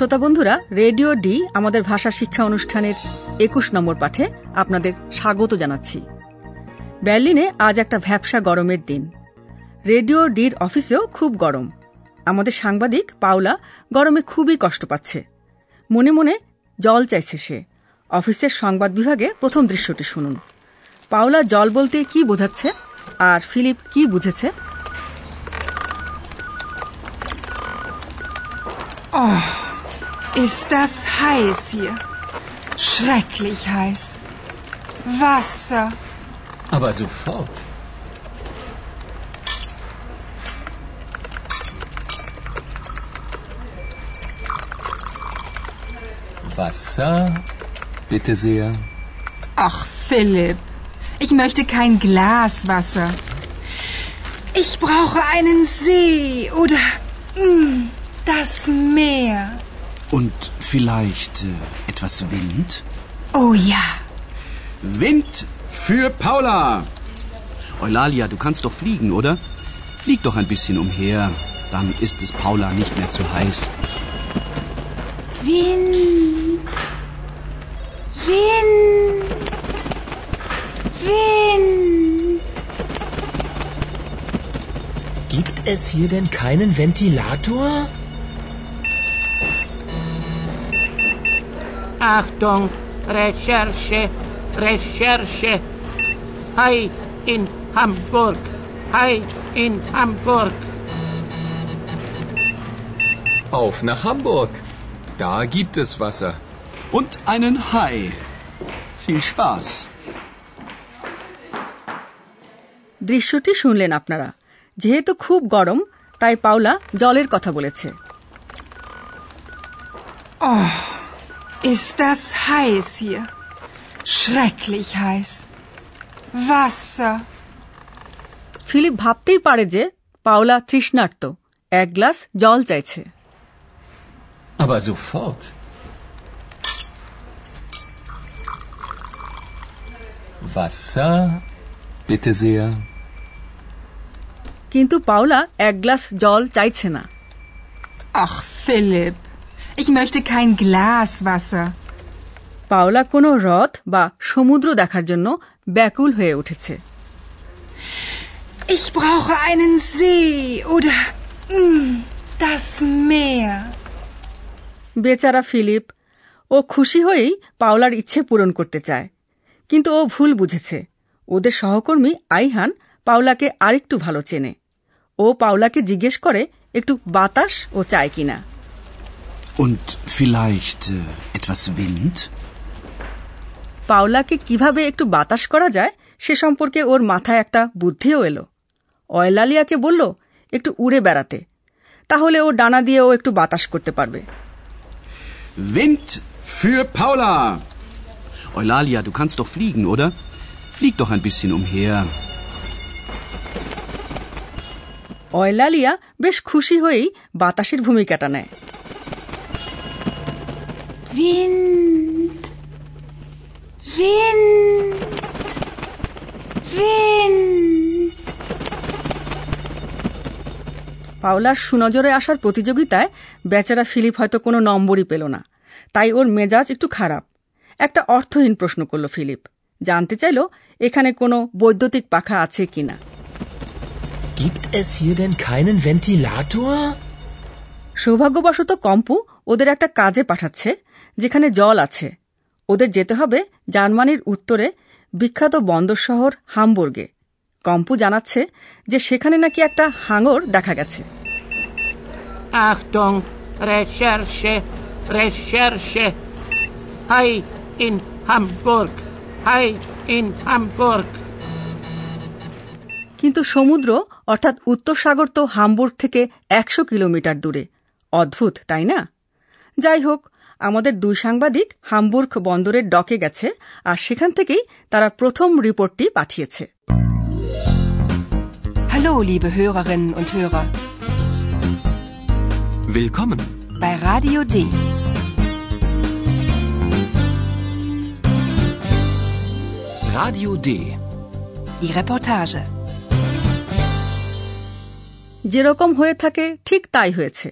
শ্রোতা বন্ধুরা radio D আমাদের ভাষা শিক্ষা অনুষ্ঠানের একুশ নম্বর পাঠে আপনাদের স্বাগত জানাচ্ছি। বার্লিনে আজ একটা ভ্যাবসা গরমের দিন। রেডিও ডির অফিসেও খুব গরম। আমাদের সাংবাদিক পাওলা গরমে খুবই কষ্ট পাচ্ছে। মনে মনে জল চাইছে সে। অফিসের সংবাদ বিভাগে প্রথম দৃশ্যটি শুনুন। পাওলা জল বলতে কি বোঝাচ্ছে আর ফিলিপ কি বুঝেছে? Oh, ist das heiß hier. Schrecklich heiß. Wasser. Aber sofort. Wasser, bitte sehr. Ach, Philipp. Ich möchte kein Glas Wasser. Ich brauche einen See oder mm, das Meer. Und vielleicht äh, etwas Wind? Oh ja. Wind für Paula! Eulalia, du kannst doch fliegen, oder? Flieg doch ein bisschen umher. Dann ist es Paula nicht mehr zu heiß. Wind. Wind. Wind. Gibt es hier denn keinen Ventilator? Achtung, Recherche, Recherche. Hi in Hamburg. Hi in Hamburg. Auf nach Hamburg. Da gibt es Wasser. Und einen Hai. Viel Spaß. দৃশ্যটি শুনলেন আপনারা যেহেতু খুব গরম তাই পাওলা জলের কথা বলেছে Oh, ist das heiß hier. Schrecklich heiß. Wasser. Philip ভাবতেই পারে যে পাওলা তৃষ্ণার্ত এক গ্লাস জল চাইছে Aber sofort. Wasser, bitte sehr. কিন্তু পাওলা এক গ্লাস জল চাইছে না Ach, Philipp. Ich möchte kein Glas Wasser. Paola কোনো হ্রদ বা সমুদ্র দেখার জন্য ব্যাকুল হয়ে উঠেছে Ich brauche einen See oder mm, das Meer. বেচারা ফিলিপ ও খুশি হয়েই পাওলার ইচ্ছে পূরণ করতে চায় কিন্তু ও ভুল বুঝেছে ওদের সহকর্মী আইহান পাওলাকে আরেকটু ভালো চেনে ও পাওলাকে জিজ্ঞেস করে একটু বাতাস ও চায় কিনা Und vielleicht äh, etwas Wind? পাওলাকে কীভাবে একটু বাতাস করা যায় সে সম্পর্কে ওর মাথায় একটা বুদ্ধিও এলো অয়লালিয়াকে বলল একটু উড়ে বেড়াতে তাহলে ও ডানা দিয়ে ও একটু বাতাস করতে পারবে Wind für Paula! Eulalia, du kannst doch fliegen, oder? Flieg doch ein bisschen umher. অয়লালিয়া বেশ খুশি হয়েই বাতাসের ভূমিকাটা নেয় Wind. Wind. Wind. পাওলার সুনজরে আসার প্রতিযোগিতায় বেচারা ফিলিপ হয়তো কোনো নম্বরই পেল না তাই ওর মেজাজ একটু খারাপ একটা অর্থহীন প্রশ্ন করল ফিলিপ জানতে চাইল এখানে কোনো বৈদ্যুতিক পাখা আছে কিনা Gibt es hier denn keinen Ventilator? সৌভাগ্যবশত কম্পু ওদের একটা কাজে পাঠাচ্ছে যেখানে জল আছে ওদের যেতে হবে জার্মানির উত্তরে বিখ্যাত বন্দর শহর হামবুর্গে কম্পু জানাচ্ছে যে সেখানে নাকি একটা হাঙর দেখা গেছে Achtung, Recherche, Recherche. Hi in Hamburg. Hi in Hamburg. কিন্তু সমুদ্র অর্থাৎ উত্তর সাগর তো হামবুর্গ থেকে একশো কিলোমিটার দূরে অদ্ভুত তাই না যাই হোক আমাদের দুই সাংবাদিক হামবুর্গ বন্দরের ডকে গেছে আর সেখান থেকেই তারা প্রথম রিপোর্টটি পাঠিয়েছে Hallo, liebe Hörerinnen und Hörer. Willkommen. Bei Radio D. Radio D. Die Reportage. যেরকম হয়ে থাকে ঠিক তাই হয়েছে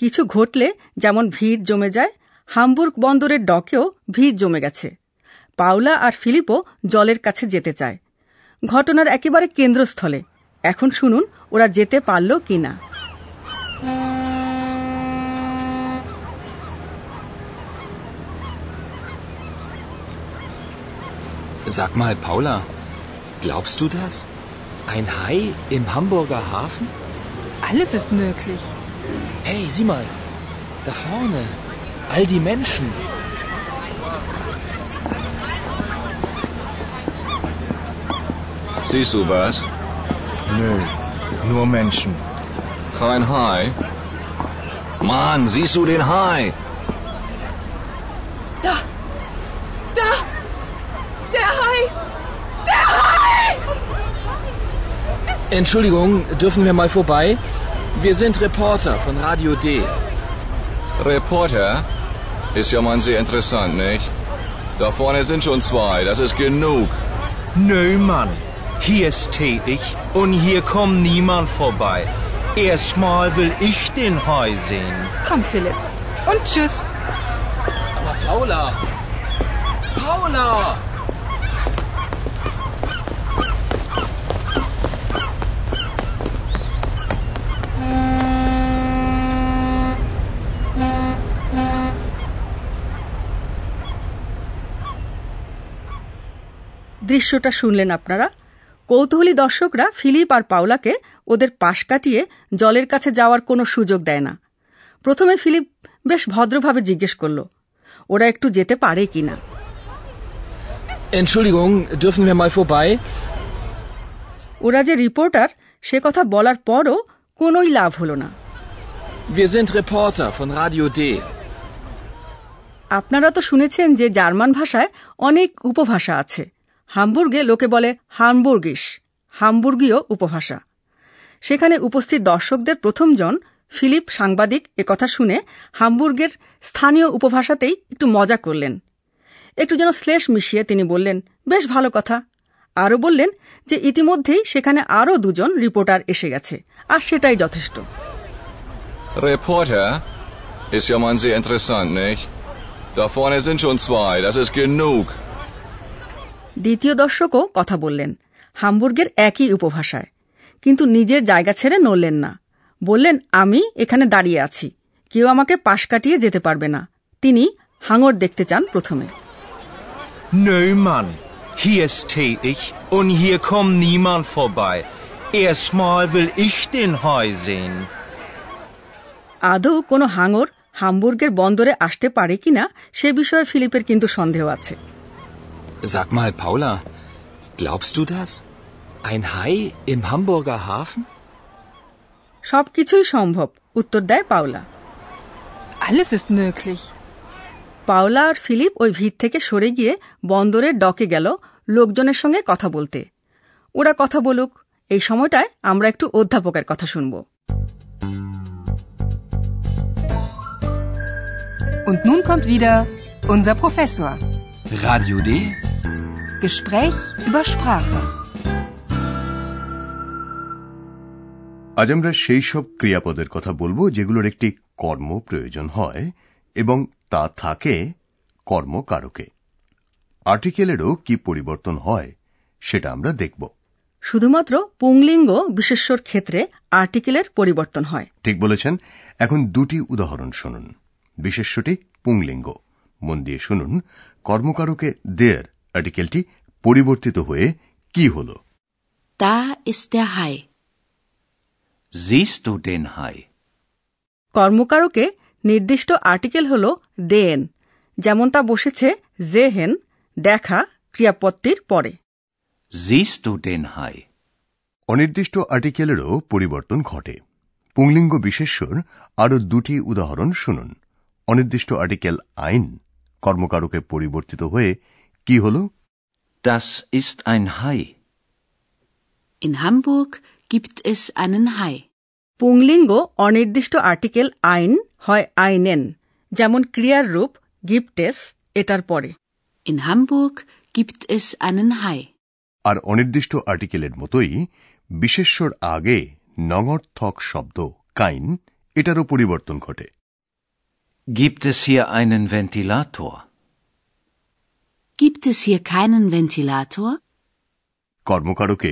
কিছু ঘটলে যেমন ভিড় জমে যায় হামবুর্গ বন্দরের ডকেও ভিড় জমে গেছে পাওলা আর ফিলিপও জলের কাছে যেতে চায় ঘটনার একেবারে কেন্দ্রস্থলে এখন শুনুন ওরা যেতে পারল কিনা Sag mal, Paula, glaubst du das? Ein Hai im Hamburger Hafen? Alles ist möglich. Hey, sieh mal, da vorne, all die Menschen. Siehst du was? Nö, nur Menschen. Kein Hai. Mann, siehst du den Hai? Da! Da! Der Hai! Der Hai! Entschuldigung, dürfen wir mal vorbei? Wir sind Reporter von Radio D. Reporter? Ist ja mal sehr interessant, nicht? Da vorne sind schon zwei, das ist genug. Nö, Mann. Hier stehe ich und hier kommt niemand vorbei. Erstmal will ich den Hai sehen. Komm, Philipp. Und tschüss. Aber Paula! Paula! দৃশ্যটা শুনলেন আপনারা। কৌতূহলী দর্শকরা Philip আর পাওলাকে ওদের পাশ কাটিয়ে জলের কাছে যাওয়ার কোনো সুযোগ দেয় না। প্রথমে ফিলিপ বেশ ভদ্রভাবে জিজ্ঞেস করল ওরা একটু যেতে পারে mal vorbei? ওরা যে রিপোর্টার সে কথা বলার পরও কোনোই লাভ হলো না. আপনারা তো শুনেছেন যে জার্মান ভাষায় অনেক উপভাষা আছে। হামবুর্গে লোকে বলে হামবুর্গিস হামবুর্গীয় উপভাষা সেখানে উপস্থিত দর্শকদের প্রথমজন ফিলিপ সাংবাদিক একথা শুনে হামবুর্গের স্থানীয় উপভাষাতেই একটু মজা করলেন একটু যেন শ্লেষ মিশিয়ে তিনি বললেন বেশ ভালো কথা আরও বললেন যে ইতিমধ্যেই সেখানে আরও দুজন রিপোর্টার এসে গেছে আর সেটাই যথেষ্ট? Ist ja mal sehr interessant, nicht? Da vorne sind schon zwei, das ist genug. দ্বিতীয় দর্শকও কথা বললেন হামবুর্গের একই উপভাষায় কিন্তু নিজের জায়গা ছেড়ে নড়লেন না বললেন আমি এখানে দাঁড়িয়ে আছি কেউ আমাকে পাশ কাটিয়ে যেতে পারবে না তিনি হাঙর দেখতে চান প্রথমে Nö, Mann. Hier stehe ich und hier kommt niemand vorbei. Erstmal will ich den Hai sehen. আদৌ কোনো হাঙর হামবুর্গের বন্দরে আসতে পারে কিনা সে বিষয়ে ফিলিপের কিন্তু সন্দেহ আছে Sag mal, Paula, glaubst du das? Ein Hai im Hamburger Hafen? সবকিছুই সম্ভব উত্তর দেয় Paola Alles ist möglich. Paola আর ফিলিপ ওই ভিড় থেকে সরে গিয়ে বন্দরের ডকে গেল লোকজনের সঙ্গে কথা বলতে ওরা কথা বলুক এই সময়টায় আমরা একটু অধ্যাপকের কথা শুনব Und nun kommt wieder unser Professor. Radio D. Gespräch über Sprache. আজ আমরা সেই সব ক্রিয়াপদের কথা বলব যেগুলোর একটি কর্ম প্রয়োজন হয় এবং তা থাকে কর্মকারকে। আর্টিকেলেরও কি পরিবর্তন হয় সেটা আমরা দেখব। শুধুমাত্র পুংলিঙ্গ বিশেষ্যর ক্ষেত্রে আর্টিকেলের পরিবর্তন হয়। ঠিক বলেছেন। এখন দুটি উদাহরণ শুনুন। বিশেষ্যটি পুংলিঙ্গ। মন দিয়ে শুনুন। কর্মকারকে দেয়ার আর্টিকেলটি পরিবর্তিত হয়ে কি হল. Siehst du কর্মকারকে নির্দিষ্ট আর্টিকেল হল ডেন যেমন তা বসেছে জেহেন দেখা ক্রিয়াপদটির পরে। Den Hai? অনির্দিষ্ট আর্টিকেলেরও পরিবর্তন ঘটে। পুংলিঙ্গ বিশেষ্যর আরও দুটি উদাহরণ শুনুন। অনির্দিষ্ট আর্টিকেল আইন কর্মকারকে পরিবর্তিত হয়ে কি হল Das ist ein Hai. In Hamburg gibt es einen Hai. পুংলিঙ্গ অনির্দিষ্ট আর্টিকেল আইন হয় আইনেন যেমন ক্রিয়ার রূপ গিফটেস এটার পরে In Hamburg gibt es einen Hai. আর অনির্দিষ্ট আর্টিকেলের মতোই বিশেষ্যর আগে নঙর্থক শব্দ কাইন এটারও পরিবর্তন ঘটে Gibt es hier einen Ventilator? Gibt es hier keinen Ventilator? কর্মকারকে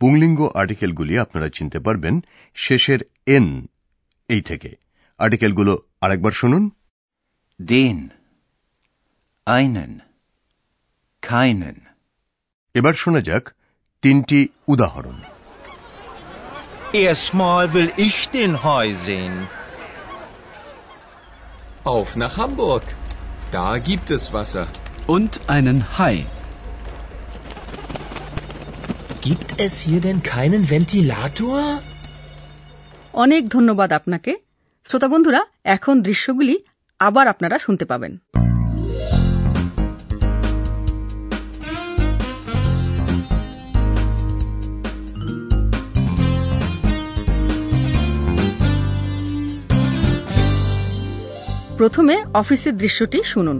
পুংলিঙ্গ আর্টিকেলগুলি আপনারা চিনতে পারবেন শেষের এন এই থেকে আর্টিকেলগুলো আরেকবার শুনুন Den. Einen. Keinen. এবার শোনা যাক তিনটি উদাহরণ Erstmal will ich den Hai sehen. Auf nach Hamburg. Da gibt es Wasser. Und einen Hai. Gibt es hier denn keinen Ventilator? অনেক ধন্যবাদ আপনাকে শ্রোতা বন্ধুরা এখন দৃশ্যগুলি আবার আপনারা শুনতে পাবেন প্রথমে অফিসের দৃশ্যটি শুনুন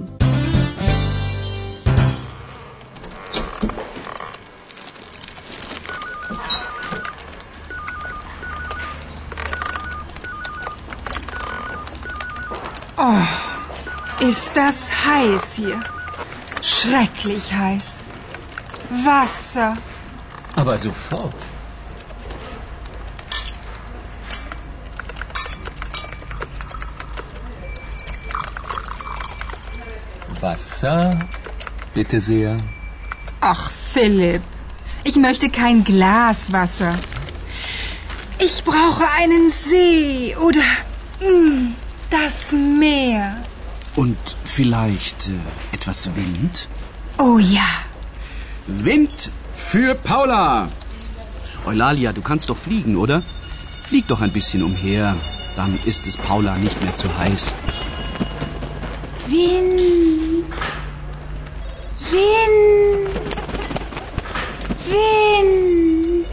Ist das heiß hier. Schrecklich heiß. Wasser. Aber sofort. Wasser? Bitte sehr. Ach, Philipp. Ich möchte kein Glas Wasser. Ich brauche einen See oder mm, das Meer. Und vielleicht äh, etwas Wind? Oh ja. Wind für Paula! Eulalia, du kannst doch fliegen, oder? Flieg doch ein bisschen umher. Dann ist es Paula nicht mehr zu heiß. Wind. Wind. Wind.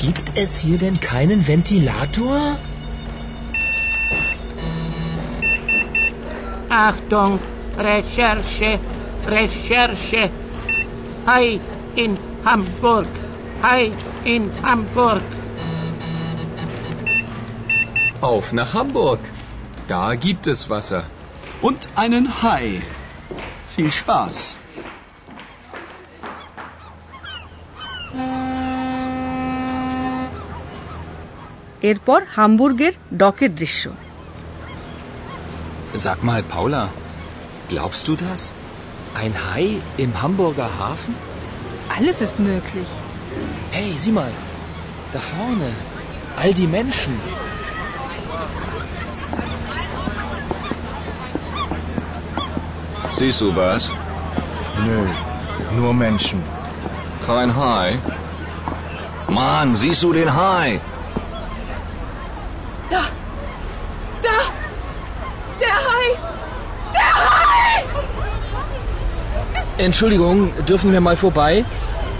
Gibt es hier denn keinen Ventilator? Achtung, Recherche, Recherche. Hai in Hamburg. Hai in Hamburg. Auf nach Hamburg. Da gibt es Wasser. Und einen Hai. Viel Spaß. এরপর হামবুর্গের ডকের দৃশ্য Sag mal, Paula, glaubst du das? Ein Hai im Hamburger Hafen? Alles ist möglich. Hey, sieh mal, da vorne, all die Menschen. Siehst du was? Nö, nur Menschen. Kein Hai? Mann, siehst du den Hai? Da! Der Hai! Der Hai! Entschuldigung, dürfen wir mal vorbei?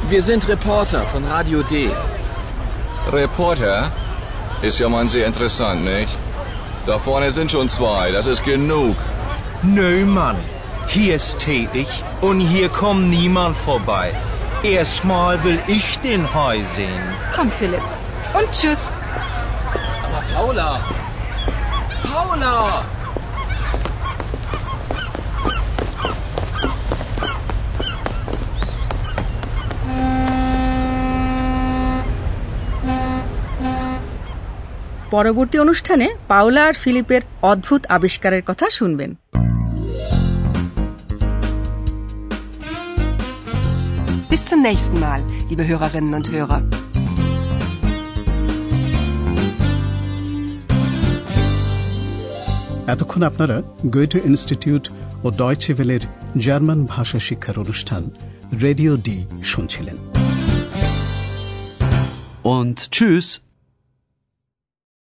Wir sind Reporter von Radio D. Reporter? Ist ja mal sehr interessant, nicht? Da vorne sind schon zwei, das ist genug. Nö, Mann. Hier ist tätig und hier kommt niemand vorbei. Erstmal will ich den Hai sehen. Komm, Philipp. Und tschüss. Aber Paula! Paula! পরবর্তী অনুষ্ঠানে পাওলা আর ফিলিপের অদ্ভুত আবিষ্কারের কথা শুনবেন Bis zum nächsten Mal, liebe Hörerinnen und Hörer. এতক্ষণ আপনারা Goethe Institute ও Deutsche ভেলের জার্মান ভাষা শিক্ষার অনুষ্ঠান রেডিও ডি শুনছিলেন Und tschüss.